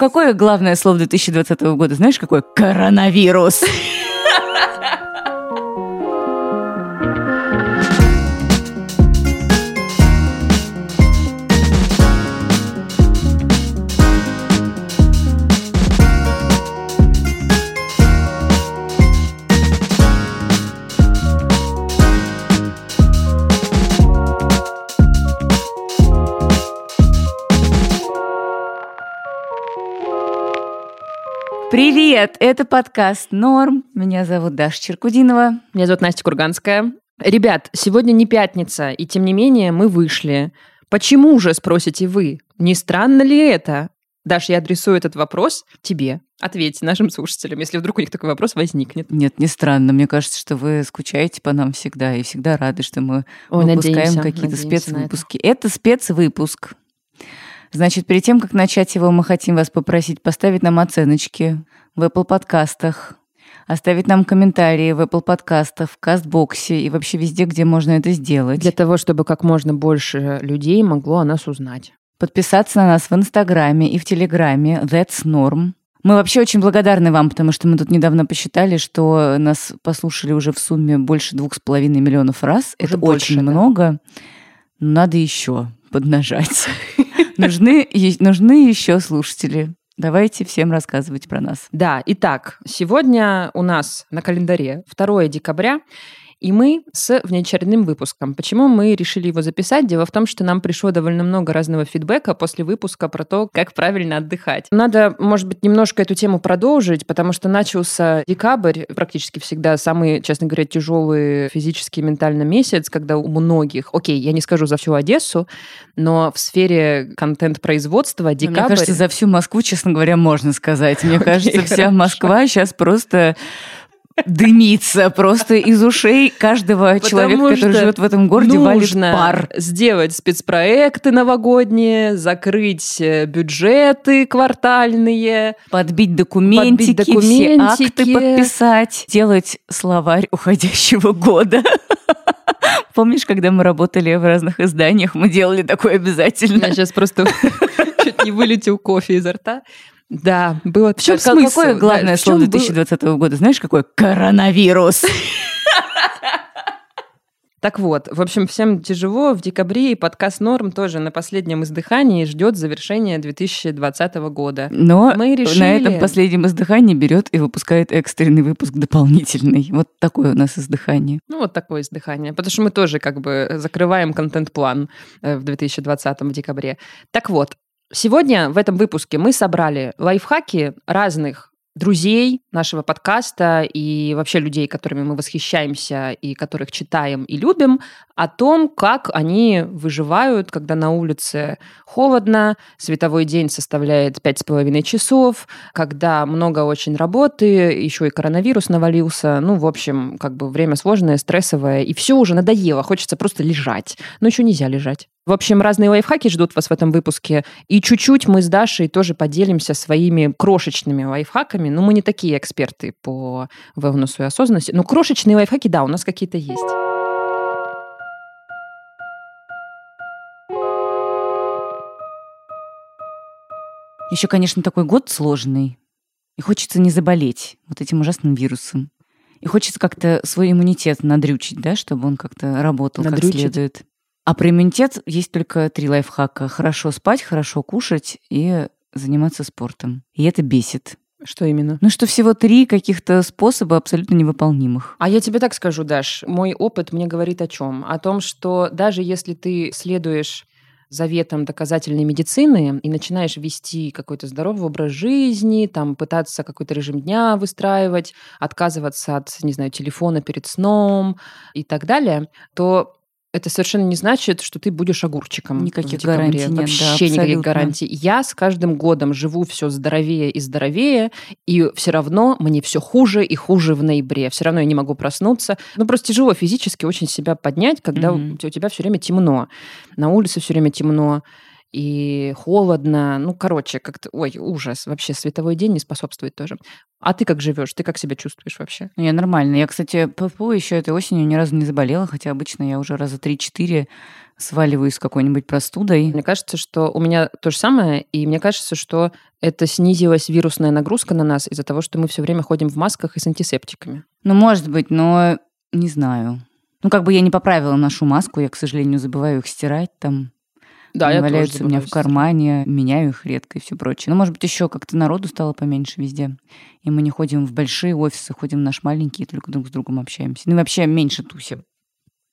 Какое главное слово 2020 года? Знаешь, какое? Коронавирус. Привет! Это подкаст «Норм». Меня зовут Даша Черкудинова. Меня зовут Настя Курганская. Ребят, сегодня не пятница, и тем не менее мы вышли. Почему же, спросите вы? Не странно ли это? Даш, я адресую этот вопрос тебе. Ответьте нашим слушателям, если вдруг у них такой вопрос возникнет. Нет, не странно. Мне кажется, что вы скучаете по нам всегда и всегда рады, что мы Ой, выпускаем какие-то спецвыпуски. Это. это спецвыпуск. Значит, перед тем, как начать его, мы хотим вас попросить поставить нам оценочки в Apple подкастах, оставить нам комментарии в Apple подкастах, в Кастбоксе и вообще везде, где можно это сделать. Для того, чтобы как можно больше людей могло о нас узнать. Подписаться на нас в Инстаграме и в Телеграме That's Norm. Мы вообще очень благодарны вам, потому что мы тут недавно посчитали, что нас послушали уже в сумме больше двух с половиной миллионов раз. Уже это больше, очень да. много. Надо еще поднажать. Нужны, нужны еще слушатели. Давайте всем рассказывать про нас. Да, итак, сегодня у нас на календаре 2 декабря, и мы с внеочередным выпуском. Почему мы решили его записать? Дело в том, что нам пришло довольно много разного фидбэка после выпуска про то, как правильно отдыхать. Надо, может быть, немножко эту тему продолжить, потому что начался декабрь, практически всегда самый, честно говоря, тяжелый физически и ментально месяц, когда у многих, окей, я не скажу за всю Одессу, но в сфере контент-производства декабрь... Мне кажется, за всю Москву, честно говоря, можно сказать. Мне кажется, вся Москва сейчас просто дымится просто из ушей каждого Потому человека, который живет в этом городе, валит пар. сделать спецпроекты новогодние, закрыть э, бюджеты квартальные, подбить документики, подбить документики. все акты подписать, делать словарь уходящего года. Помнишь, когда мы работали в разных изданиях, мы делали такое обязательно? Я сейчас просто чуть не вылетел кофе изо рта. Да, было. В чем так, смысл? Какое главное да, слово 2020 был... года? Знаешь, какое? Коронавирус. Так вот, в общем, всем тяжело. В декабре и подкаст «Норм» тоже на последнем издыхании ждет завершения 2020 года. Но мы решили... на этом последнем издыхании берет и выпускает экстренный выпуск дополнительный. Вот такое у нас издыхание. Ну, вот такое издыхание. Потому что мы тоже как бы закрываем контент-план э, в 2020 в декабре. Так вот, Сегодня в этом выпуске мы собрали лайфхаки разных друзей нашего подкаста и вообще людей, которыми мы восхищаемся и которых читаем и любим, о том, как они выживают, когда на улице холодно, световой день составляет пять с половиной часов, когда много очень работы, еще и коронавирус навалился. Ну, в общем, как бы время сложное, стрессовое, и все уже надоело, хочется просто лежать. Но еще нельзя лежать. В общем, разные лайфхаки ждут вас в этом выпуске. И чуть-чуть мы с Дашей тоже поделимся своими крошечными лайфхаками. Ну, мы не такие эксперты по wellness и осознанности. Но крошечные лайфхаки, да, у нас какие-то есть. Еще, конечно, такой год сложный. И хочется не заболеть вот этим ужасным вирусом. И хочется как-то свой иммунитет надрючить, да, чтобы он как-то работал надрючить. как следует. А про иммунитет есть только три лайфхака. Хорошо спать, хорошо кушать и заниматься спортом. И это бесит. Что именно? Ну, что всего три каких-то способа абсолютно невыполнимых. А я тебе так скажу, Даш, мой опыт мне говорит о чем? О том, что даже если ты следуешь заветам доказательной медицины и начинаешь вести какой-то здоровый образ жизни, там пытаться какой-то режим дня выстраивать, отказываться от, не знаю, телефона перед сном и так далее, то это совершенно не значит, что ты будешь огурчиком. Никаких гарантий нет. Вообще да, никаких гарантий. Я с каждым годом живу все здоровее и здоровее, и все равно мне все хуже и хуже в ноябре. Все равно я не могу проснуться. Ну, просто тяжело физически очень себя поднять, когда mm-hmm. у тебя все время темно. На улице все время темно. И холодно. Ну, короче, как-то, ой, ужас. Вообще световой день не способствует тоже. А ты как живешь? Ты как себя чувствуешь вообще? Ну, я нормально. Я, кстати, ППО еще этой осенью ни разу не заболела, хотя обычно я уже раза 3-4 сваливаюсь с какой-нибудь простудой. Мне кажется, что у меня то же самое, и мне кажется, что это снизилась вирусная нагрузка на нас из-за того, что мы все время ходим в масках и с антисептиками. Ну, может быть, но не знаю. Ну, как бы я не поправила нашу маску, я, к сожалению, забываю их стирать там. Да, Они я валяются тоже у меня в кармане, меняю их редко и все прочее. Ну, может быть, еще как-то народу стало поменьше везде. И мы не ходим в большие офисы, ходим в наш маленький, только друг с другом общаемся. Ну, и вообще меньше тусим.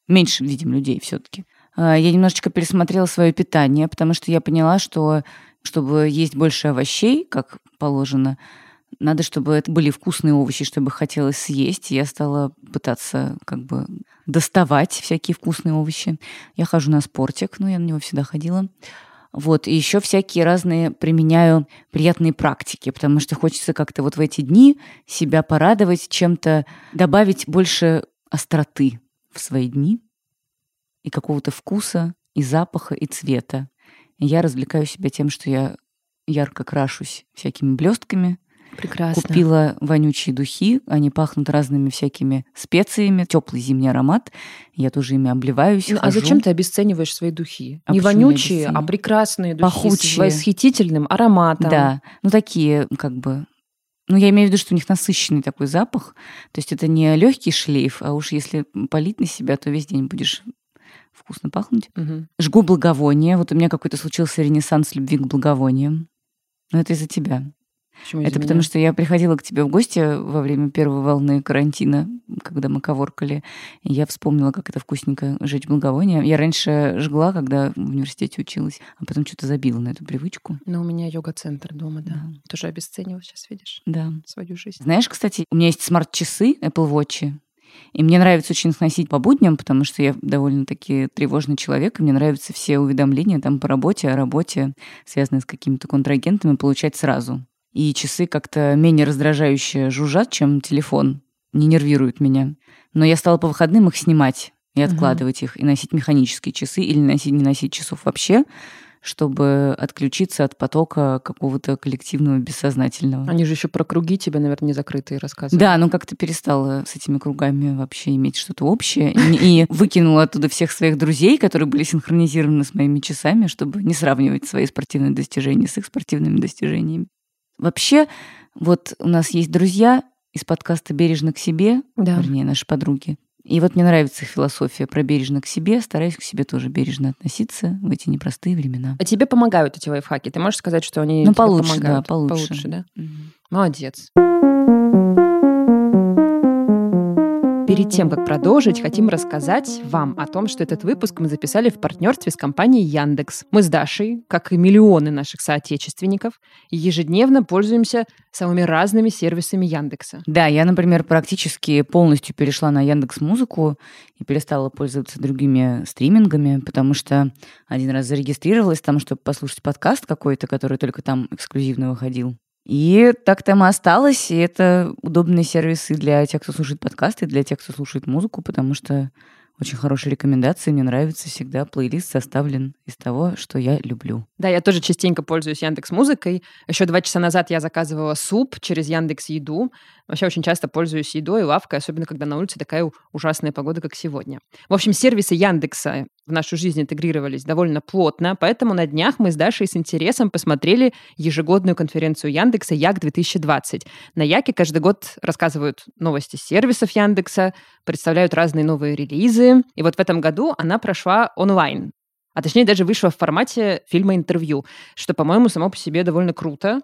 Меньше видим людей все-таки. Я немножечко пересмотрела свое питание, потому что я поняла, что чтобы есть больше овощей, как положено, надо, чтобы это были вкусные овощи, чтобы хотелось съесть. Я стала пытаться как бы доставать всякие вкусные овощи. Я хожу на спортик, ну, я на него всегда ходила. Вот, и еще всякие разные применяю приятные практики, потому что хочется как-то вот в эти дни себя порадовать чем-то, добавить больше остроты в свои дни и какого-то вкуса, и запаха, и цвета. И я развлекаю себя тем, что я ярко крашусь всякими блестками, Прекрасно. Купила вонючие духи, они пахнут разными всякими специями, теплый зимний аромат. Я тоже ими обливаюсь. Ну, а хожу. зачем ты обесцениваешь свои духи? А Не вонючие, а прекрасные духи Пахучие. с восхитительным ароматом. Да, ну такие как бы... Ну, я имею в виду, что у них насыщенный такой запах. То есть это не легкий шлейф, а уж если полить на себя, то весь день будешь вкусно пахнуть. Мгм. Жгу благовония. Вот у меня какой-то случился ренессанс любви к благовониям. Но это из-за тебя. Почему Это потому, что я приходила к тебе в гости во время первой волны карантина, когда мы коворкали. И я вспомнила, как это вкусненько жечь благовония. Я раньше жгла, когда в университете училась, а потом что-то забила на эту привычку. Ну, у меня йога-центр дома, да. Да. Тоже обесценила сейчас, видишь, Да. свою жизнь. Знаешь, кстати, у меня есть смарт-часы Apple Watch. И мне нравится очень их носить по будням, потому что я довольно-таки тревожный человек, и мне нравятся все уведомления там по работе, о работе, связанные с какими-то контрагентами, получать сразу. И часы как-то менее раздражающе жужжат, чем телефон, не нервируют меня. Но я стала по выходным их снимать и откладывать их, и носить механические часы, или носить, не носить часов вообще, чтобы отключиться от потока какого-то коллективного бессознательного. Они же еще про круги тебе, наверное, не закрытые рассказывают. Да, ну как-то перестала с этими кругами вообще иметь что-то общее. И выкинула оттуда всех своих друзей, которые были синхронизированы с моими часами, чтобы не сравнивать свои спортивные достижения с их спортивными достижениями. Вообще, вот у нас есть друзья из подкаста «Бережно к себе», Да. вернее, наши подруги. И вот мне нравится их философия про бережно к себе. Стараюсь к себе тоже бережно относиться в эти непростые времена. А тебе помогают эти лайфхаки? Ты можешь сказать, что они Ну, получше, да, помогают? получше. Получше, да? Мгм. Молодец. Перед тем, как продолжить, хотим рассказать вам о том, что этот выпуск мы записали в партнерстве с компанией Яндекс. Мы с Дашей, как и миллионы наших соотечественников, ежедневно пользуемся самыми разными сервисами Яндекса. Да, я, например, практически полностью перешла на Яндекс Музыку и перестала пользоваться другими стримингами, потому что один раз зарегистрировалась там, чтобы послушать подкаст какой-то, который только там эксклюзивно выходил. И так там и осталось, и это удобные сервисы для тех, кто слушает подкасты, для тех, кто слушает музыку, потому что очень хорошие рекомендации, мне нравится всегда. Плейлист составлен из того, что я люблю. Да, я тоже частенько пользуюсь Яндекс Музыкой. Еще два часа назад я заказывала суп через Яндекс Еду. Вообще очень часто пользуюсь едой и лавкой, особенно когда на улице такая ужасная погода, как сегодня. В общем, сервисы Яндекса в нашу жизнь интегрировались довольно плотно, поэтому на днях мы с Дашей с интересом посмотрели ежегодную конференцию Яндекса Як-2020. На Яке каждый год рассказывают новости сервисов Яндекса, представляют разные новые релизы. И вот в этом году она прошла онлайн. А точнее даже вышла в формате фильма-интервью, что, по-моему, само по себе довольно круто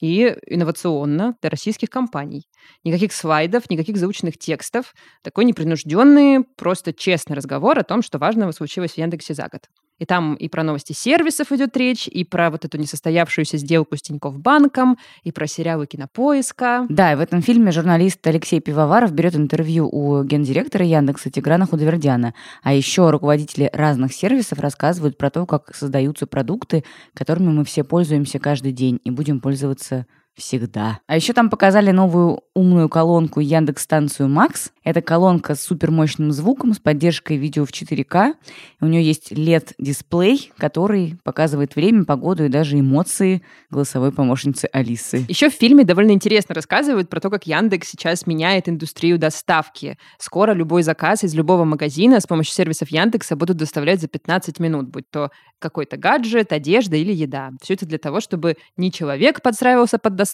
и инновационно для российских компаний. Никаких слайдов, никаких заученных текстов. Такой непринужденный, просто честный разговор о том, что важного случилось в Яндексе за год. И там и про новости сервисов идет речь, и про вот эту несостоявшуюся сделку с Тинькофф банком, и про сериалы кинопоиска. Да, и в этом фильме журналист Алексей Пивоваров берет интервью у гендиректора Яндекса Тиграна Худовердяна. А еще руководители разных сервисов рассказывают про то, как создаются продукты, которыми мы все пользуемся каждый день и будем пользоваться всегда. А еще там показали новую умную колонку Яндекс станцию Макс. Это колонка с супермощным звуком, с поддержкой видео в 4К. У нее есть LED-дисплей, который показывает время, погоду и даже эмоции голосовой помощницы Алисы. Еще в фильме довольно интересно рассказывают про то, как Яндекс сейчас меняет индустрию доставки. Скоро любой заказ из любого магазина с помощью сервисов Яндекса будут доставлять за 15 минут, будь то какой-то гаджет, одежда или еда. Все это для того, чтобы не человек подстраивался под доставку,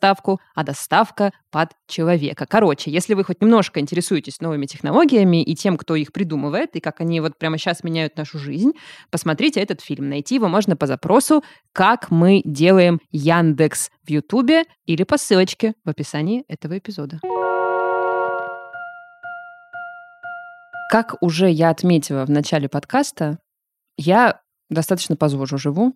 а доставка под человека. Короче, если вы хоть немножко интересуетесь новыми технологиями и тем, кто их придумывает, и как они вот прямо сейчас меняют нашу жизнь, посмотрите этот фильм. Найти его можно по запросу «Как мы делаем Яндекс» в Ютубе или по ссылочке в описании этого эпизода. Как уже я отметила в начале подкаста, я достаточно по живу,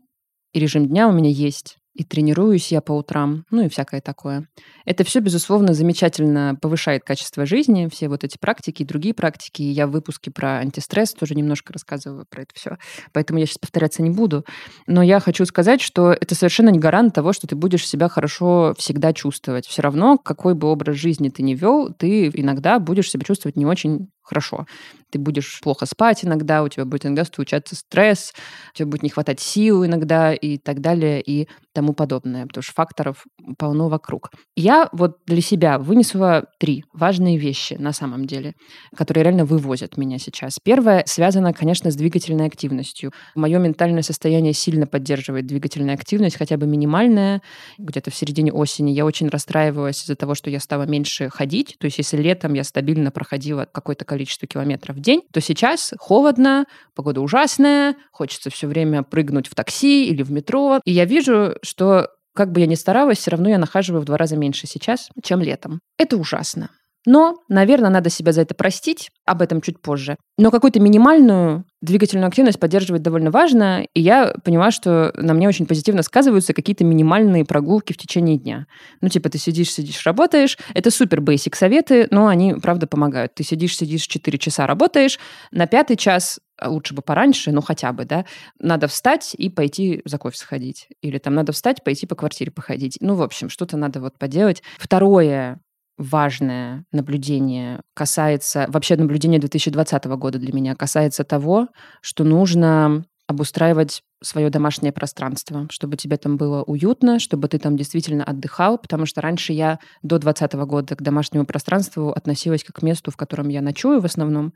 и режим дня у меня есть и тренируюсь я по утрам, ну и всякое такое. Это все, безусловно, замечательно повышает качество жизни, все вот эти практики и другие практики. Я в выпуске про антистресс тоже немножко рассказываю про это все, поэтому я сейчас повторяться не буду. Но я хочу сказать, что это совершенно не гарант того, что ты будешь себя хорошо всегда чувствовать. Все равно, какой бы образ жизни ты ни вел, ты иногда будешь себя чувствовать не очень хорошо. Ты будешь плохо спать иногда, у тебя будет иногда случаться стресс, у тебя будет не хватать сил иногда и так далее и тому подобное, потому что факторов полно вокруг. Я вот для себя вынесла три важные вещи на самом деле, которые реально вывозят меня сейчас. Первое связано, конечно, с двигательной активностью. Мое ментальное состояние сильно поддерживает двигательная активность, хотя бы минимальная. Где-то в середине осени я очень расстраивалась из-за того, что я стала меньше ходить. То есть если летом я стабильно проходила какое-то количество количество километров в день, то сейчас холодно, погода ужасная, хочется все время прыгнуть в такси или в метро. И я вижу, что как бы я ни старалась, все равно я нахаживаю в два раза меньше сейчас, чем летом. Это ужасно. Но, наверное, надо себя за это простить, об этом чуть позже. Но какую-то минимальную двигательную активность поддерживать довольно важно, и я понимаю, что на мне очень позитивно сказываются какие-то минимальные прогулки в течение дня. Ну, типа, ты сидишь, сидишь, работаешь. Это супер бейсик советы, но они, правда, помогают. Ты сидишь, сидишь, 4 часа работаешь, на пятый час а лучше бы пораньше, ну хотя бы, да, надо встать и пойти за кофе сходить. Или там надо встать, пойти по квартире походить. Ну, в общем, что-то надо вот поделать. Второе, важное наблюдение касается, вообще наблюдение 2020 года для меня касается того, что нужно обустраивать свое домашнее пространство, чтобы тебе там было уютно, чтобы ты там действительно отдыхал, потому что раньше я до 2020 года к домашнему пространству относилась как к месту, в котором я ночую в основном,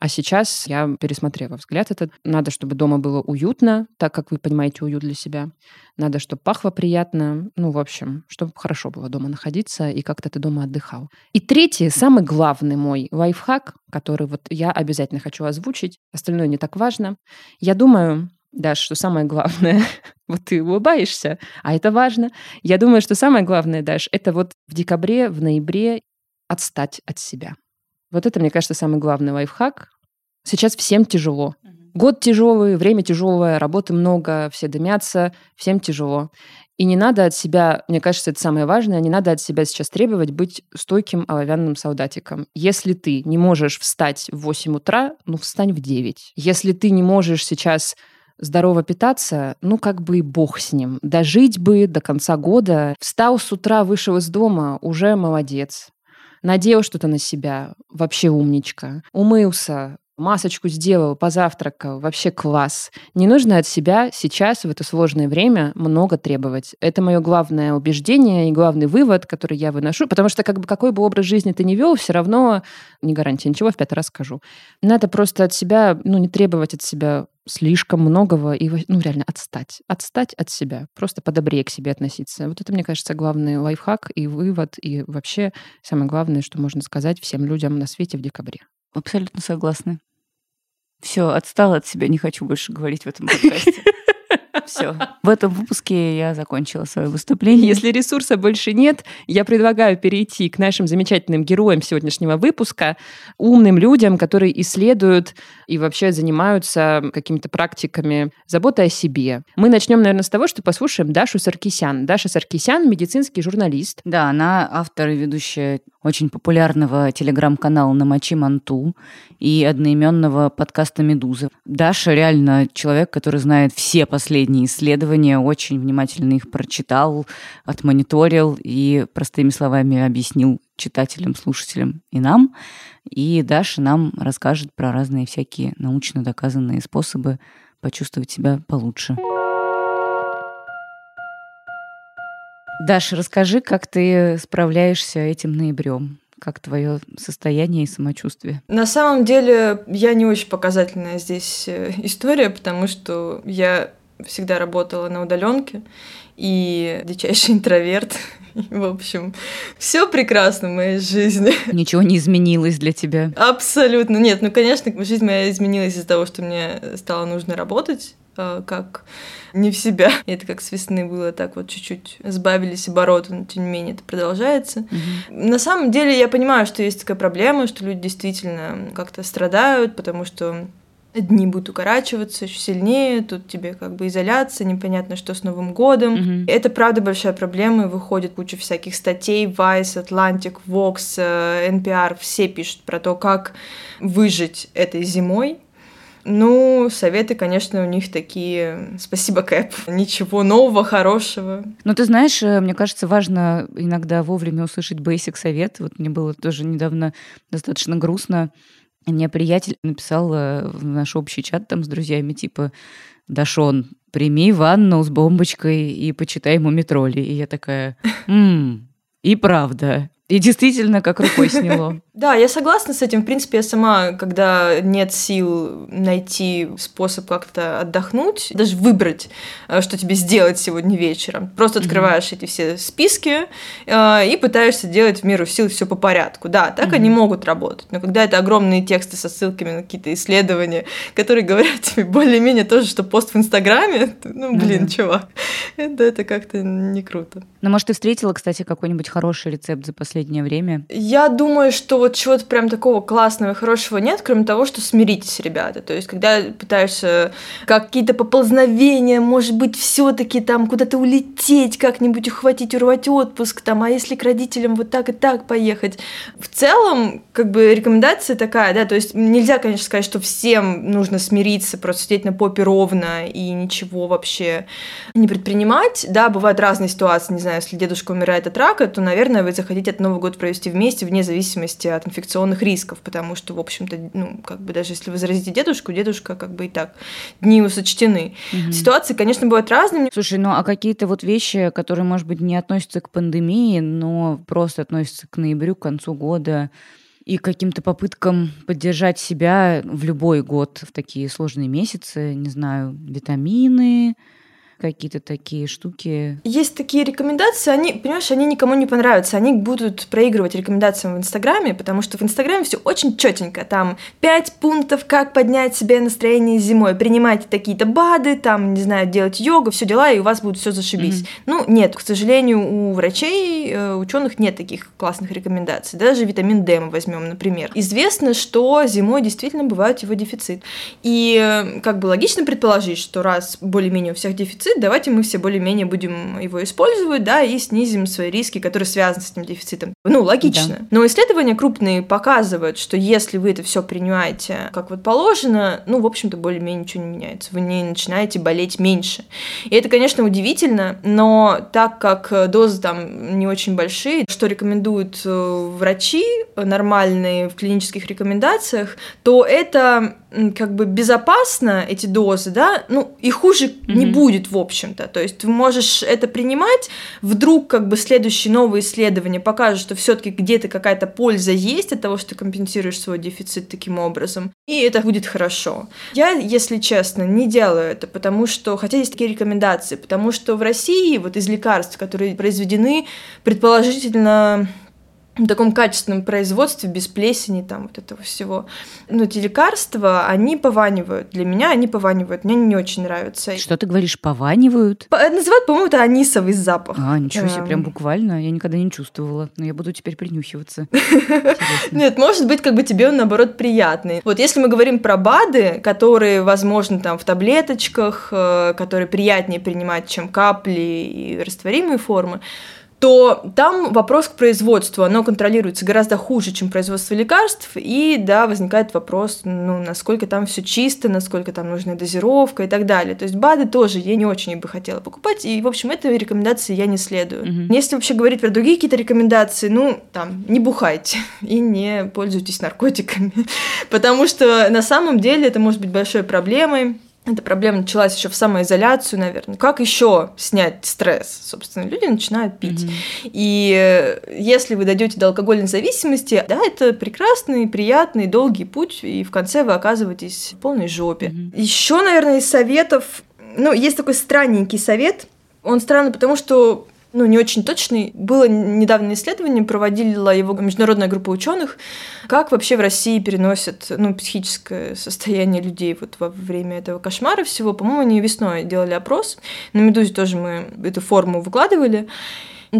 а сейчас я пересмотрела взгляд этот. Надо, чтобы дома было уютно, так как вы понимаете уют для себя. Надо, чтобы пахло приятно. Ну, в общем, чтобы хорошо было дома находиться и как-то ты дома отдыхал. И третий, самый главный мой лайфхак, который вот я обязательно хочу озвучить, остальное не так важно. Я думаю, да, что самое главное, вот ты улыбаешься, а это важно. Я думаю, что самое главное, Даш, это вот в декабре, в ноябре отстать от себя. Вот это, мне кажется, самый главный лайфхак. Сейчас всем тяжело. Год тяжелый, время тяжелое, работы много, все дымятся, всем тяжело. И не надо от себя, мне кажется, это самое важное, не надо от себя сейчас требовать быть стойким оловянным солдатиком. Если ты не можешь встать в 8 утра, ну встань в 9. Если ты не можешь сейчас здорово питаться, ну как бы и бог с ним. Дожить бы до конца года. Встал с утра, вышел из дома, уже молодец надел что-то на себя, вообще умничка. Умылся, масочку сделал, позавтракал, вообще класс. Не нужно от себя сейчас, в это сложное время, много требовать. Это мое главное убеждение и главный вывод, который я выношу, потому что как бы какой бы образ жизни ты ни вел, все равно не гарантия ничего, в пятый раз скажу. Надо просто от себя, ну, не требовать от себя слишком многого и, ну, реально отстать. Отстать от себя. Просто подобрее к себе относиться. Вот это, мне кажется, главный лайфхак и вывод, и вообще самое главное, что можно сказать всем людям на свете в декабре. Абсолютно согласна. Все, отстала от себя, не хочу больше говорить в этом подкасте. Все. В этом выпуске я закончила свое выступление. Если ресурса больше нет, я предлагаю перейти к нашим замечательным героям сегодняшнего выпуска, умным людям, которые исследуют и вообще занимаются какими-то практиками заботы о себе. Мы начнем, наверное, с того, что послушаем Дашу Саркисян. Даша Саркисян – медицинский журналист. Да, она автор и ведущая очень популярного телеграм-канала «Намочи Манту» и одноименного подкаста «Медузы». Даша реально человек, который знает все последние последние исследования, очень внимательно их прочитал, отмониторил и простыми словами объяснил читателям, слушателям и нам. И Даша нам расскажет про разные всякие научно доказанные способы почувствовать себя получше. Даша, расскажи, как ты справляешься этим ноябрем? Как твое состояние и самочувствие? На самом деле, я не очень показательная здесь э, история, потому что я всегда работала на удаленке и дичайший интроверт. В общем, все прекрасно в моей жизни. Ничего не изменилось для тебя? Абсолютно нет. Ну, конечно, жизнь моя изменилась из-за того, что мне стало нужно работать э, как не в себя. Это как с весны было, так вот чуть-чуть сбавились обороты, но тем не менее это продолжается. Угу. На самом деле я понимаю, что есть такая проблема, что люди действительно как-то страдают, потому что дни будут укорачиваться еще сильнее, тут тебе как бы изоляция, непонятно, что с Новым годом. Mm-hmm. Это, правда, большая проблема, и выходит куча всяких статей, Vice, Atlantic, Vox, NPR, все пишут про то, как выжить этой зимой, ну, советы, конечно, у них такие. Спасибо, Кэп. Ничего нового, хорошего. Ну, ты знаешь, э, мне кажется, важно иногда вовремя услышать basic совет. Вот мне было тоже недавно достаточно грустно. Мне приятель написал э, в наш общий чат там с друзьями, типа, Дашон, прими ванну с бомбочкой и почитай ему метроли. И я такая, ммм, и правда. И действительно, как рукой сняло. Да, я согласна с этим. В принципе, я сама, когда нет сил найти способ как-то отдохнуть, даже выбрать, э, что тебе сделать сегодня вечером, просто открываешь эти все списки э, и пытаешься делать в меру сил все по порядку. Да, так они могут работать. Но когда это огромные тексты со ссылками на какие-то исследования, которые говорят тебе более-менее тоже, что пост в Инстаграме, ну, блин, mm-hmm. чувак, это, как-то не круто. Ну, может, ты встретила, кстати, какой-нибудь хороший рецепт за последнее время? Я думаю, что вот чего-то прям такого классного и хорошего нет, кроме того, что смиритесь, ребята. То есть, когда пытаешься какие-то поползновения, может быть, все таки там куда-то улететь, как-нибудь ухватить, урвать отпуск, там, а если к родителям вот так и так поехать. В целом, как бы рекомендация такая, да, то есть нельзя, конечно, сказать, что всем нужно смириться, просто сидеть на попе ровно и ничего вообще не предпринимать. Да, бывают разные ситуации, не знаю, если дедушка умирает от рака, то, наверное, вы захотите этот Новый год провести вместе, вне зависимости от инфекционных рисков, потому что, в общем-то, ну, как бы даже если вы заразите дедушку, дедушка как бы и так, дни сочтены. Угу. Ситуации, конечно, бывают разными. Слушай, ну а какие-то вот вещи, которые, может быть, не относятся к пандемии, но просто относятся к ноябрю, к концу года, и каким-то попыткам поддержать себя в любой год в такие сложные месяцы, не знаю, витамины, какие-то такие штуки? Есть такие рекомендации, они, понимаешь, они никому не понравятся, они будут проигрывать рекомендациям в Инстаграме, потому что в Инстаграме все очень четенько, там пять пунктов, как поднять себе настроение зимой, принимайте такие-то БАДы, там, не знаю, делать йогу, все дела, и у вас будет все зашибись. Mm-hmm. Ну, нет, к сожалению, у врачей, э, ученых нет таких классных рекомендаций, даже витамин D мы возьмем, например. Известно, что зимой действительно бывает его дефицит, и э, как бы логично предположить, что раз более-менее у всех дефицит, дефицит, давайте мы все более-менее будем его использовать, да, и снизим свои риски, которые связаны с этим дефицитом. Ну, логично. Да. Но исследования крупные показывают, что если вы это все принимаете как вот положено, ну, в общем-то, более-менее ничего не меняется. Вы не начинаете болеть меньше. И это, конечно, удивительно, но так как дозы там не очень большие, что рекомендуют э, врачи нормальные в клинических рекомендациях, то это как бы безопасно, эти дозы, да, ну, и хуже mm-hmm. не будет, в общем-то. То есть ты можешь это принимать, вдруг как бы следующие новые исследования покажут, что все таки где-то какая-то польза есть от того, что ты компенсируешь свой дефицит таким образом, и это будет хорошо. Я, если честно, не делаю это, потому что, хотя есть такие рекомендации, потому что в России вот из лекарств, которые произведены, предположительно таком качественном производстве, без плесени, там вот этого всего. Но эти лекарства, они пованивают. Для меня они пованивают. Мне они не очень нравятся. Что ты говоришь, пованивают? По- называют, по-моему, это анисовый запах. А, ничего себе, прям буквально. Я никогда не чувствовала. Но я буду теперь принюхиваться. Нет, может быть, как бы тебе он, наоборот, приятный. Вот если мы говорим про БАДы, которые, возможно, там в таблеточках, э, которые приятнее принимать, чем капли и растворимые формы, то там вопрос к производству, оно контролируется гораздо хуже, чем производство лекарств, и да, возникает вопрос, ну, насколько там все чисто, насколько там нужна дозировка и так далее. То есть БАДы тоже я не очень бы хотела покупать, и, в общем, этой рекомендации я не следую. Mm-hmm. Если вообще говорить про другие какие-то рекомендации, ну, там, не бухайте и не пользуйтесь наркотиками, потому что на самом деле это может быть большой проблемой, эта проблема началась еще в самоизоляцию, наверное. Как еще снять стресс? Собственно, люди начинают пить. Mm-hmm. И э, если вы дойдете до алкогольной зависимости, да, это прекрасный, приятный, долгий путь, и в конце вы оказываетесь в полной жопе. Mm-hmm. Еще, наверное, из советов, ну, есть такой странненький совет. Он странный, потому что ну, не очень точный. Было недавно исследование, проводила его международная группа ученых, как вообще в России переносят ну, психическое состояние людей вот во время этого кошмара всего. По-моему, они весной делали опрос. На «Медузе» тоже мы эту форму выкладывали.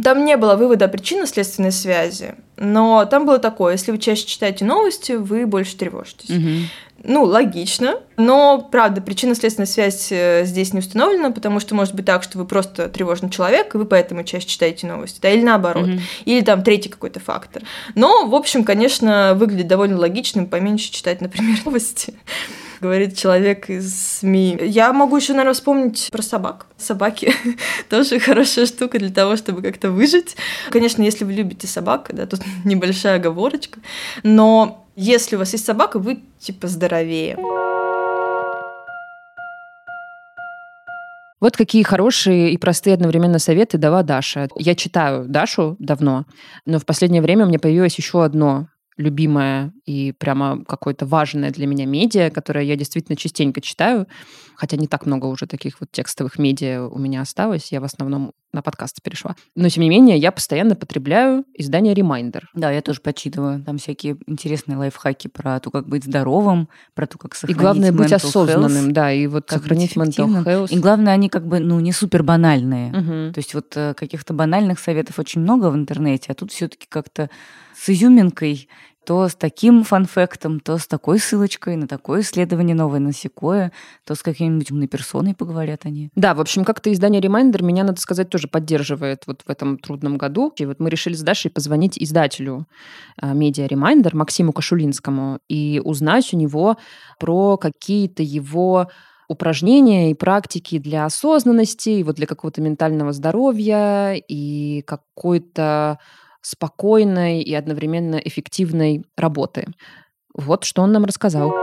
Там не было вывода о причинно-следственной связи, но там было такое, если вы чаще читаете новости, вы больше тревожитесь. Угу. Ну, логично. Но, правда, причинно-следственная связь э, здесь не установлена, потому что может быть так, что вы просто тревожный человек, и вы поэтому чаще читаете новости, да, или наоборот. Mm-hmm. Или там третий какой-то фактор. Но, в общем, конечно, выглядит довольно логичным поменьше читать, например, новости говорит человек из СМИ. Я могу еще, наверное, вспомнить про собак. Собаки тоже хорошая штука для того, чтобы как-то выжить. Конечно, если вы любите собак, да, тут небольшая оговорочка. Но если у вас есть собака, вы типа здоровее. Вот какие хорошие и простые одновременно советы дала Даша. Я читаю Дашу давно, но в последнее время у меня появилось еще одно любимое и прямо какое-то важное для меня медиа, которое я действительно частенько читаю, хотя не так много уже таких вот текстовых медиа у меня осталось, я в основном на подкасты перешла. Но, тем не менее, я постоянно потребляю издание Reminder. Да, я тоже почитываю. Там всякие интересные лайфхаки про то, как быть здоровым, про то, как сохранить И главное быть осознанным, health, да, и вот сохранить mental health. И главное, они как бы, ну, не супер банальные. Угу. То есть вот э, каких-то банальных советов очень много в интернете, а тут все таки как-то с изюминкой то с таким фанфектом, то с такой ссылочкой на такое исследование новое, на секое, то с какими-нибудь умной персоной поговорят они. Да, в общем, как-то издание Reminder меня, надо сказать, тоже поддерживает вот в этом трудном году. И вот мы решили с Дашей позвонить издателю а, медиа Reminder Максиму Кашулинскому и узнать у него про какие-то его упражнения и практики для осознанности, и вот для какого-то ментального здоровья, и какой-то спокойной и одновременно эффективной работы. Вот что он нам рассказал.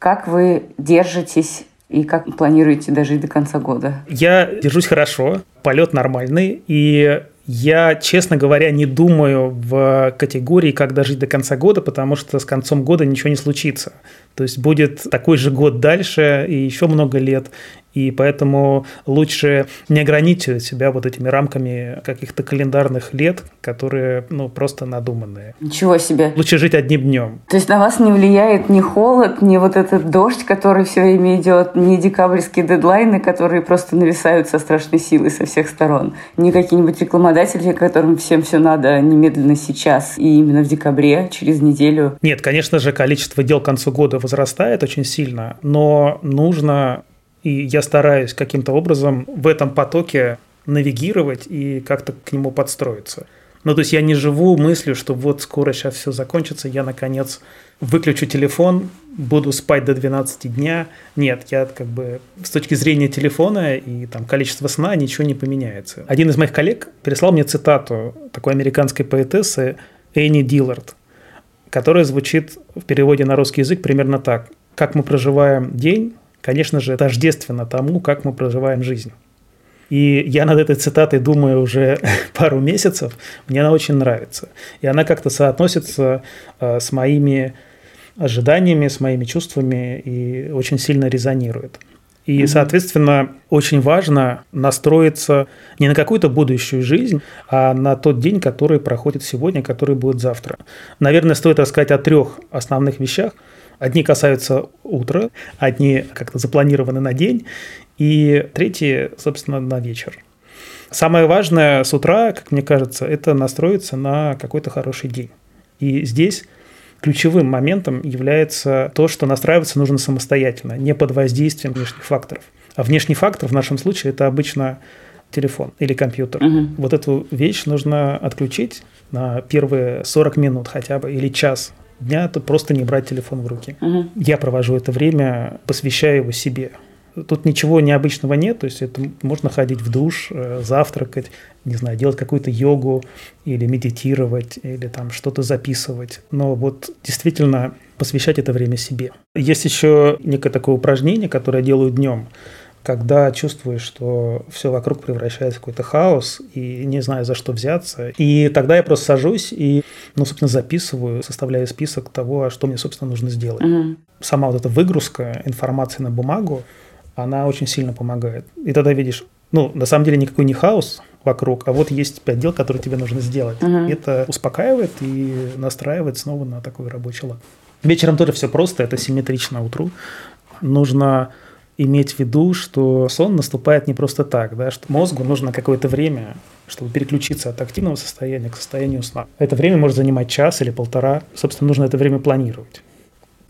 Как вы держитесь и как планируете дожить до конца года? Я держусь хорошо, полет нормальный, и я, честно говоря, не думаю в категории, как дожить до конца года, потому что с концом года ничего не случится. То есть будет такой же год дальше и еще много лет и поэтому лучше не ограничивать себя вот этими рамками каких-то календарных лет, которые, ну, просто надуманные. Ничего себе. Лучше жить одним днем. То есть на вас не влияет ни холод, ни вот этот дождь, который все время идет, ни декабрьские дедлайны, которые просто нависают со страшной силой со всех сторон, ни какие-нибудь рекламодатели, которым всем все надо немедленно сейчас и именно в декабре, через неделю. Нет, конечно же, количество дел к концу года возрастает очень сильно, но нужно и я стараюсь каким-то образом в этом потоке навигировать и как-то к нему подстроиться. Ну, то есть я не живу мыслью, что вот скоро сейчас все закончится, я, наконец, выключу телефон, буду спать до 12 дня. Нет, я как бы с точки зрения телефона и там количества сна ничего не поменяется. Один из моих коллег переслал мне цитату такой американской поэтессы Энни Диллард, которая звучит в переводе на русский язык примерно так. Как мы проживаем день, конечно же, тождественно тому, как мы проживаем жизнь. И я над этой цитатой думаю уже пару месяцев. Мне она очень нравится. И она как-то соотносится э, с моими ожиданиями, с моими чувствами и очень сильно резонирует. И, соответственно, очень важно настроиться не на какую-то будущую жизнь, а на тот день, который проходит сегодня, который будет завтра. Наверное, стоит рассказать о трех основных вещах – Одни касаются утра, одни как-то запланированы на день, и третьи, собственно, на вечер. Самое важное с утра, как мне кажется, это настроиться на какой-то хороший день. И здесь ключевым моментом является то, что настраиваться нужно самостоятельно, не под воздействием внешних факторов. А внешний фактор в нашем случае это обычно телефон или компьютер. Угу. Вот эту вещь нужно отключить на первые 40 минут хотя бы или час дня, то просто не брать телефон в руки. Угу. Я провожу это время, посвящаю его себе. Тут ничего необычного нет, то есть это можно ходить в душ, э, завтракать, не знаю, делать какую-то йогу или медитировать, или там что-то записывать. Но вот действительно посвящать это время себе. Есть еще некое такое упражнение, которое я делаю днем когда чувствуешь, что все вокруг превращается в какой-то хаос и не знаю, за что взяться. И тогда я просто сажусь и, ну, собственно, записываю, составляю список того, что мне, собственно, нужно сделать. Угу. Сама вот эта выгрузка информации на бумагу, она очень сильно помогает. И тогда видишь, ну, на самом деле никакой не хаос вокруг, а вот есть пять дел, которые тебе нужно сделать. Угу. Это успокаивает и настраивает снова на такой рабочий лад. Вечером тоже все просто, это симметрично утру. Нужно иметь в виду, что сон наступает не просто так, да, что мозгу нужно какое-то время, чтобы переключиться от активного состояния к состоянию сна. Это время может занимать час или полтора. Собственно, нужно это время планировать.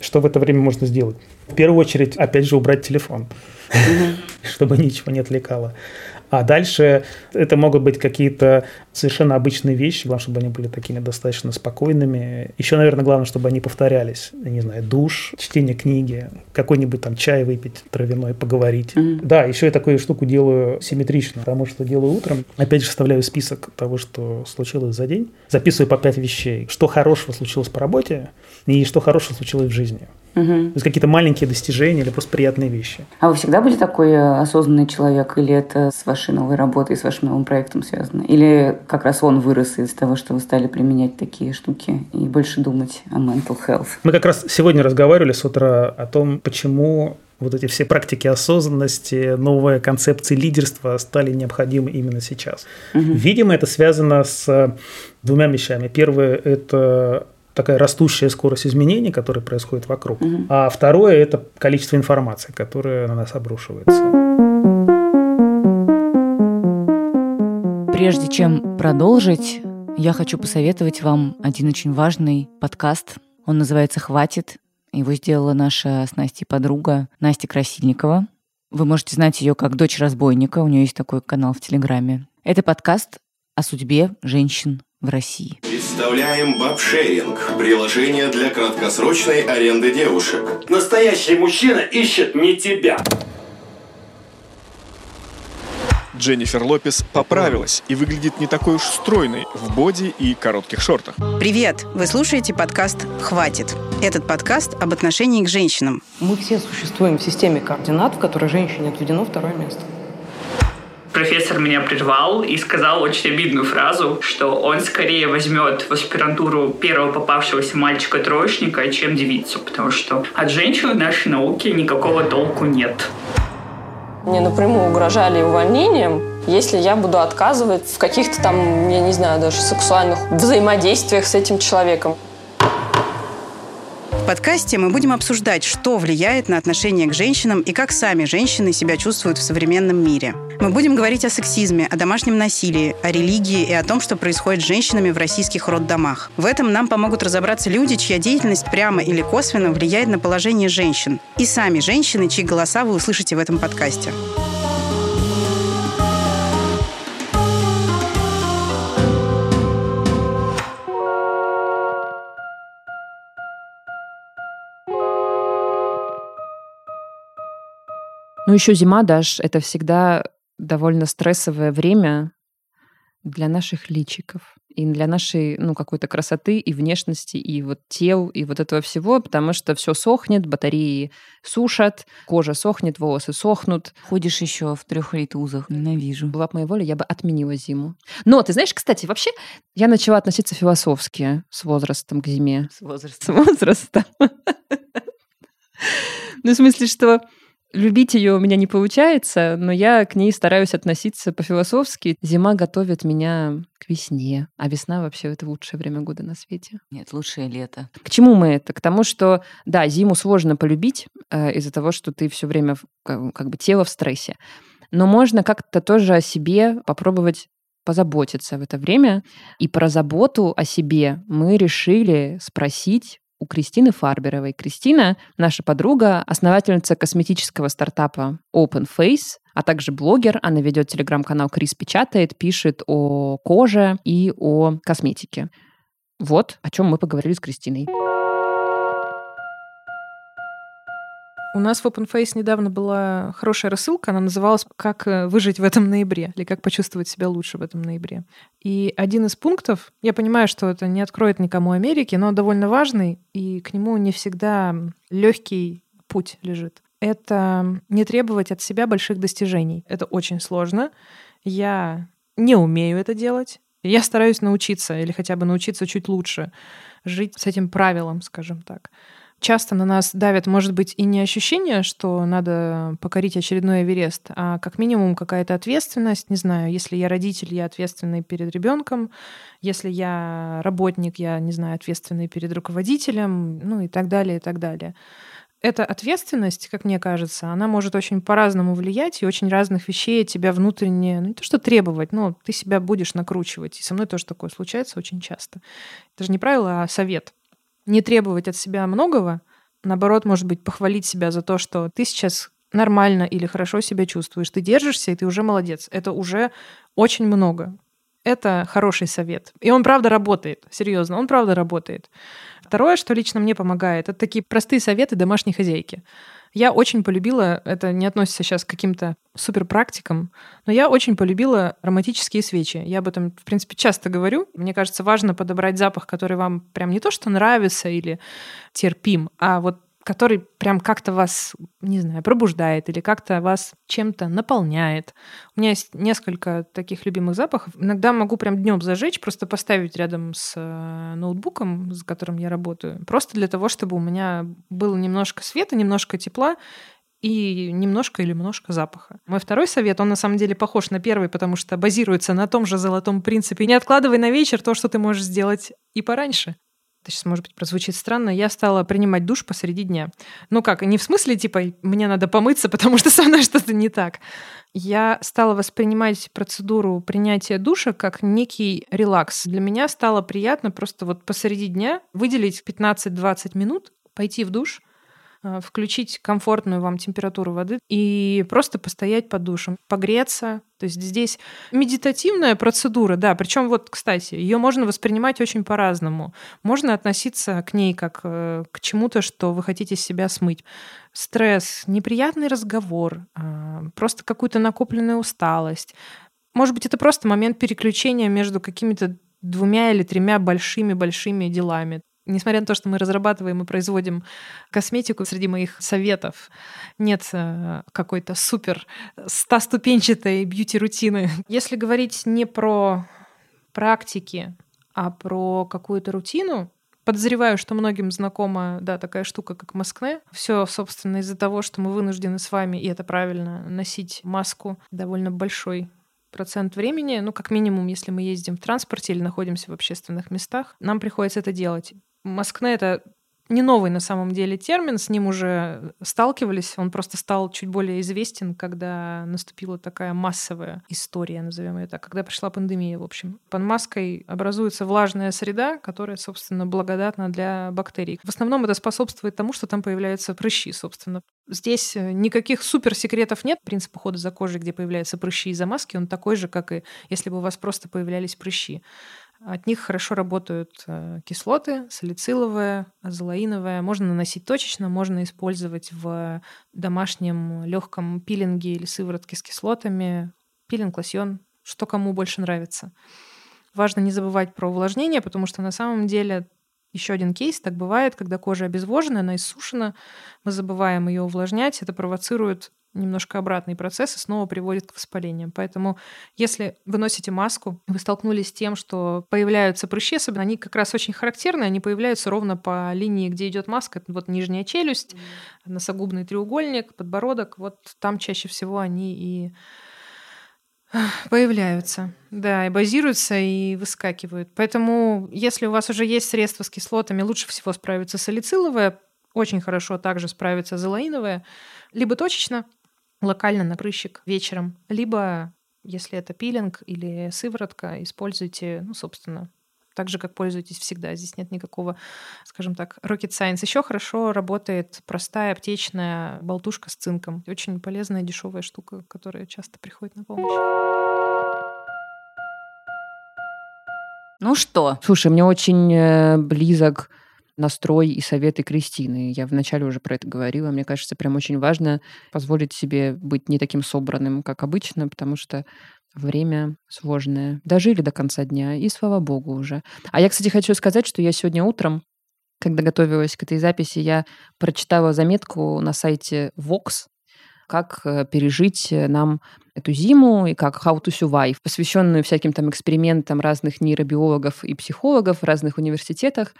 Что в это время можно сделать? В первую очередь, опять же, убрать телефон, чтобы ничего не отвлекало. А дальше это могут быть какие-то совершенно обычные вещи, главное, чтобы они были такими достаточно спокойными. Еще, наверное, главное, чтобы они повторялись. Я не знаю, душ, чтение книги, какой-нибудь там чай выпить травяной, поговорить. Mm-hmm. Да, еще я такую штуку делаю симметрично, потому что делаю утром. Опять же, составляю список того, что случилось за день. Записываю по пять вещей. Что хорошего случилось по работе и что хорошего случилось в жизни. Угу. То есть какие-то маленькие достижения или просто приятные вещи. А вы всегда были такой э, осознанный человек? Или это с вашей новой работой, с вашим новым проектом связано? Или как раз он вырос из того, что вы стали применять такие штуки и больше думать о mental health? Мы как раз сегодня разговаривали с утра о том, почему вот эти все практики осознанности, новые концепции лидерства стали необходимы именно сейчас. Угу. Видимо, это связано с двумя вещами. Первое – это такая растущая скорость изменений, которые происходят вокруг. Угу. А второе – это количество информации, которая на нас обрушивается. Прежде чем продолжить, я хочу посоветовать вам один очень важный подкаст. Он называется «Хватит». Его сделала наша с Настей подруга Настя Красильникова. Вы можете знать ее как дочь разбойника. У нее есть такой канал в Телеграме. Это подкаст о судьбе женщин в России. Представляем Бабшеринг – приложение для краткосрочной аренды девушек. Настоящий мужчина ищет не тебя. Дженнифер Лопес поправилась и выглядит не такой уж стройной в боди и коротких шортах. Привет! Вы слушаете подкаст «Хватит». Этот подкаст об отношении к женщинам. Мы все существуем в системе координат, в которой женщине отведено второе место профессор меня прервал и сказал очень обидную фразу, что он скорее возьмет в аспирантуру первого попавшегося мальчика-троечника, чем девицу, потому что от женщин в нашей науке никакого толку нет. Мне напрямую угрожали увольнением, если я буду отказывать в каких-то там, я не знаю, даже сексуальных взаимодействиях с этим человеком подкасте мы будем обсуждать, что влияет на отношение к женщинам и как сами женщины себя чувствуют в современном мире. Мы будем говорить о сексизме, о домашнем насилии, о религии и о том, что происходит с женщинами в российских роддомах. В этом нам помогут разобраться люди, чья деятельность прямо или косвенно влияет на положение женщин. И сами женщины, чьи голоса вы услышите в этом подкасте. Ну, еще зима, Даш, это всегда довольно стрессовое время для наших личиков и для нашей, ну, какой-то красоты и внешности, и вот тел, и вот этого всего, потому что все сохнет, батареи сушат, кожа сохнет, волосы сохнут. Ходишь еще в трех рейтузах, ненавижу. Была бы моя воля, я бы отменила зиму. Но, ты знаешь, кстати, вообще я начала относиться философски с возрастом к зиме. С возрастом. С возрастом. Ну, в смысле, что Любить ее у меня не получается, но я к ней стараюсь относиться по-философски. Зима готовит меня к весне, а весна вообще это лучшее время года на свете. Нет, лучшее лето. К чему мы это? К тому, что, да, зиму сложно полюбить э, из-за того, что ты все время как, как бы тело в стрессе. Но можно как-то тоже о себе попробовать позаботиться в это время. И про заботу о себе мы решили спросить у Кристины Фарберовой. Кристина — наша подруга, основательница косметического стартапа Open Face, а также блогер. Она ведет телеграм-канал «Крис печатает», пишет о коже и о косметике. Вот о чем мы поговорили с Кристиной. У нас в OpenFace недавно была хорошая рассылка, она называлась «Как э, выжить в этом ноябре» или «Как почувствовать себя лучше в этом ноябре». И один из пунктов, я понимаю, что это не откроет никому Америки, но довольно важный, и к нему не всегда легкий путь лежит. Это не требовать от себя больших достижений. Это очень сложно. Я не умею это делать. Я стараюсь научиться или хотя бы научиться чуть лучше жить с этим правилом, скажем так часто на нас давят, может быть, и не ощущение, что надо покорить очередной Эверест, а как минимум какая-то ответственность. Не знаю, если я родитель, я ответственный перед ребенком, если я работник, я, не знаю, ответственный перед руководителем, ну и так далее, и так далее. Эта ответственность, как мне кажется, она может очень по-разному влиять и очень разных вещей тебя внутренне, ну не то что требовать, но ты себя будешь накручивать. И со мной тоже такое случается очень часто. Это же не правило, а совет не требовать от себя многого, наоборот, может быть, похвалить себя за то, что ты сейчас нормально или хорошо себя чувствуешь, ты держишься, и ты уже молодец. Это уже очень много. Это хороший совет. И он правда работает. Серьезно, он правда работает. Второе, что лично мне помогает, это такие простые советы домашней хозяйки. Я очень полюбила, это не относится сейчас к каким-то суперпрактикам, но я очень полюбила ароматические свечи. Я об этом, в принципе, часто говорю. Мне кажется, важно подобрать запах, который вам прям не то, что нравится или терпим, а вот который прям как-то вас, не знаю, пробуждает или как-то вас чем-то наполняет. У меня есть несколько таких любимых запахов. Иногда могу прям днем зажечь, просто поставить рядом с э, ноутбуком, с которым я работаю, просто для того, чтобы у меня было немножко света, немножко тепла, и немножко или немножко запаха. Мой второй совет, он на самом деле похож на первый, потому что базируется на том же золотом принципе. Не откладывай на вечер то, что ты можешь сделать и пораньше это сейчас, может быть, прозвучит странно, я стала принимать душ посреди дня. Ну как, не в смысле, типа, мне надо помыться, потому что со мной что-то не так. Я стала воспринимать процедуру принятия душа как некий релакс. Для меня стало приятно просто вот посреди дня выделить 15-20 минут, пойти в душ, включить комфортную вам температуру воды и просто постоять под душем, погреться. То есть здесь медитативная процедура, да, причем вот, кстати, ее можно воспринимать очень по-разному. Можно относиться к ней как э, к чему-то, что вы хотите себя смыть. Стресс, неприятный разговор, а, просто какую-то накопленную усталость. Может быть, это просто момент переключения между какими-то двумя или тремя большими-большими делами несмотря на то, что мы разрабатываем и производим косметику, среди моих советов нет э, какой-то супер стаступенчатой бьюти-рутины. Если говорить не про практики, а про какую-то рутину, Подозреваю, что многим знакома, да, такая штука, как маскне. Все, собственно, из-за того, что мы вынуждены с вами, и это правильно, носить маску довольно большой процент времени, ну, как минимум, если мы ездим в транспорте или находимся в общественных местах, нам приходится это делать. Маскне — это не новый на самом деле термин, с ним уже сталкивались, он просто стал чуть более известен, когда наступила такая массовая история, назовем ее так, когда пришла пандемия, в общем. Под маской образуется влажная среда, которая, собственно, благодатна для бактерий. В основном это способствует тому, что там появляются прыщи, собственно. Здесь никаких суперсекретов нет. Принцип ухода за кожей, где появляются прыщи из-за маски, он такой же, как и если бы у вас просто появлялись прыщи. От них хорошо работают э, кислоты, салициловая, азолаиновая. Можно наносить точечно, можно использовать в домашнем легком пилинге или сыворотке с кислотами. Пилинг, лосьон, что кому больше нравится. Важно не забывать про увлажнение, потому что на самом деле еще один кейс, так бывает, когда кожа обезвожена, она иссушена, мы забываем ее увлажнять, это провоцирует немножко обратный процесс и снова приводит к воспалениям. Поэтому если вы носите маску, вы столкнулись с тем, что появляются прыщи, особенно они как раз очень характерны, они появляются ровно по линии, где идет маска, это вот нижняя челюсть, носогубный треугольник, подбородок, вот там чаще всего они и появляются, да, и базируются, и выскакивают. Поэтому, если у вас уже есть средства с кислотами, лучше всего справиться салициловое, очень хорошо также справится золаиновое, либо точечно, локально на прыщик вечером, либо, если это пилинг или сыворотка, используйте, ну, собственно, так же, как пользуетесь всегда. Здесь нет никакого, скажем так, rocket science. Еще хорошо работает простая аптечная болтушка с цинком. Очень полезная, дешевая штука, которая часто приходит на помощь. Ну что? Слушай, мне очень э, близок настрой и советы Кристины. Я вначале уже про это говорила. Мне кажется, прям очень важно позволить себе быть не таким собранным, как обычно, потому что время сложное. Дожили до конца дня, и слава богу уже. А я, кстати, хочу сказать, что я сегодня утром, когда готовилась к этой записи, я прочитала заметку на сайте Vox, как э, пережить э, нам эту зиму и как How to Survive, посвященную всяким там экспериментам разных нейробиологов и психологов в разных университетах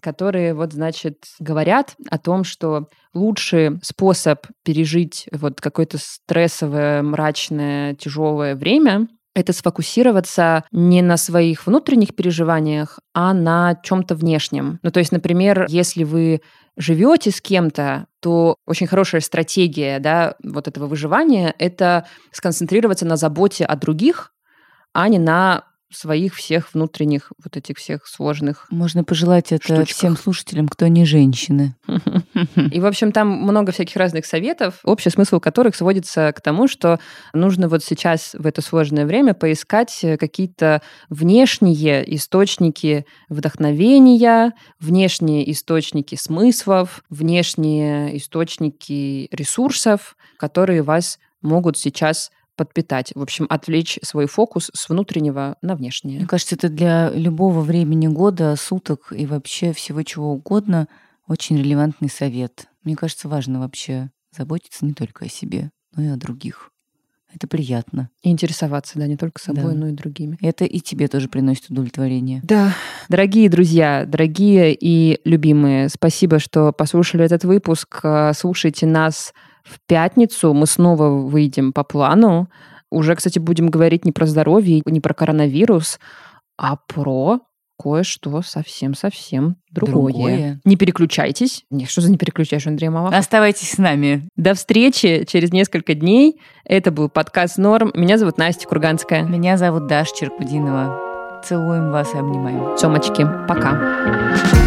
которые вот, значит, говорят о том, что лучший способ пережить вот какое-то стрессовое, мрачное, тяжелое время это сфокусироваться не на своих внутренних переживаниях, а на чем-то внешнем. Ну, то есть, например, если вы живете с кем-то, то очень хорошая стратегия да, вот этого выживания – это сконцентрироваться на заботе о других, а не на своих всех внутренних вот этих всех сложных Можно пожелать это штучках. всем слушателям, кто не женщины. И, в общем, там много всяких разных советов, общий смысл которых сводится к тому, что нужно вот сейчас в это сложное время поискать какие-то внешние источники вдохновения, внешние источники смыслов, внешние источники ресурсов, которые вас могут сейчас подпитать. В общем, отвлечь свой фокус с внутреннего на внешнее. Мне кажется, это для любого времени года, суток и вообще всего чего угодно очень релевантный совет. Мне кажется, важно вообще заботиться не только о себе, но и о других. Это приятно. И интересоваться, да, не только собой, Да. но и другими. Это и тебе тоже приносит удовлетворение. Да. Дорогие друзья, дорогие и любимые, спасибо, что послушали этот выпуск. Слушайте нас в пятницу. Мы снова выйдем по плану. Уже, кстати, будем говорить не про здоровье, не про коронавирус, а про кое-что совсем-совсем другое. Другое. Не переключайтесь. Не, что за не переключаешь, Андрей Малахов? Оставайтесь с нами. До встречи через несколько дней. Это был подкаст «Норм». Меня зовут Настя Курганская. Меня зовут Даша Черкудинова. Целуем вас и обнимаем. Тёмочки, пока.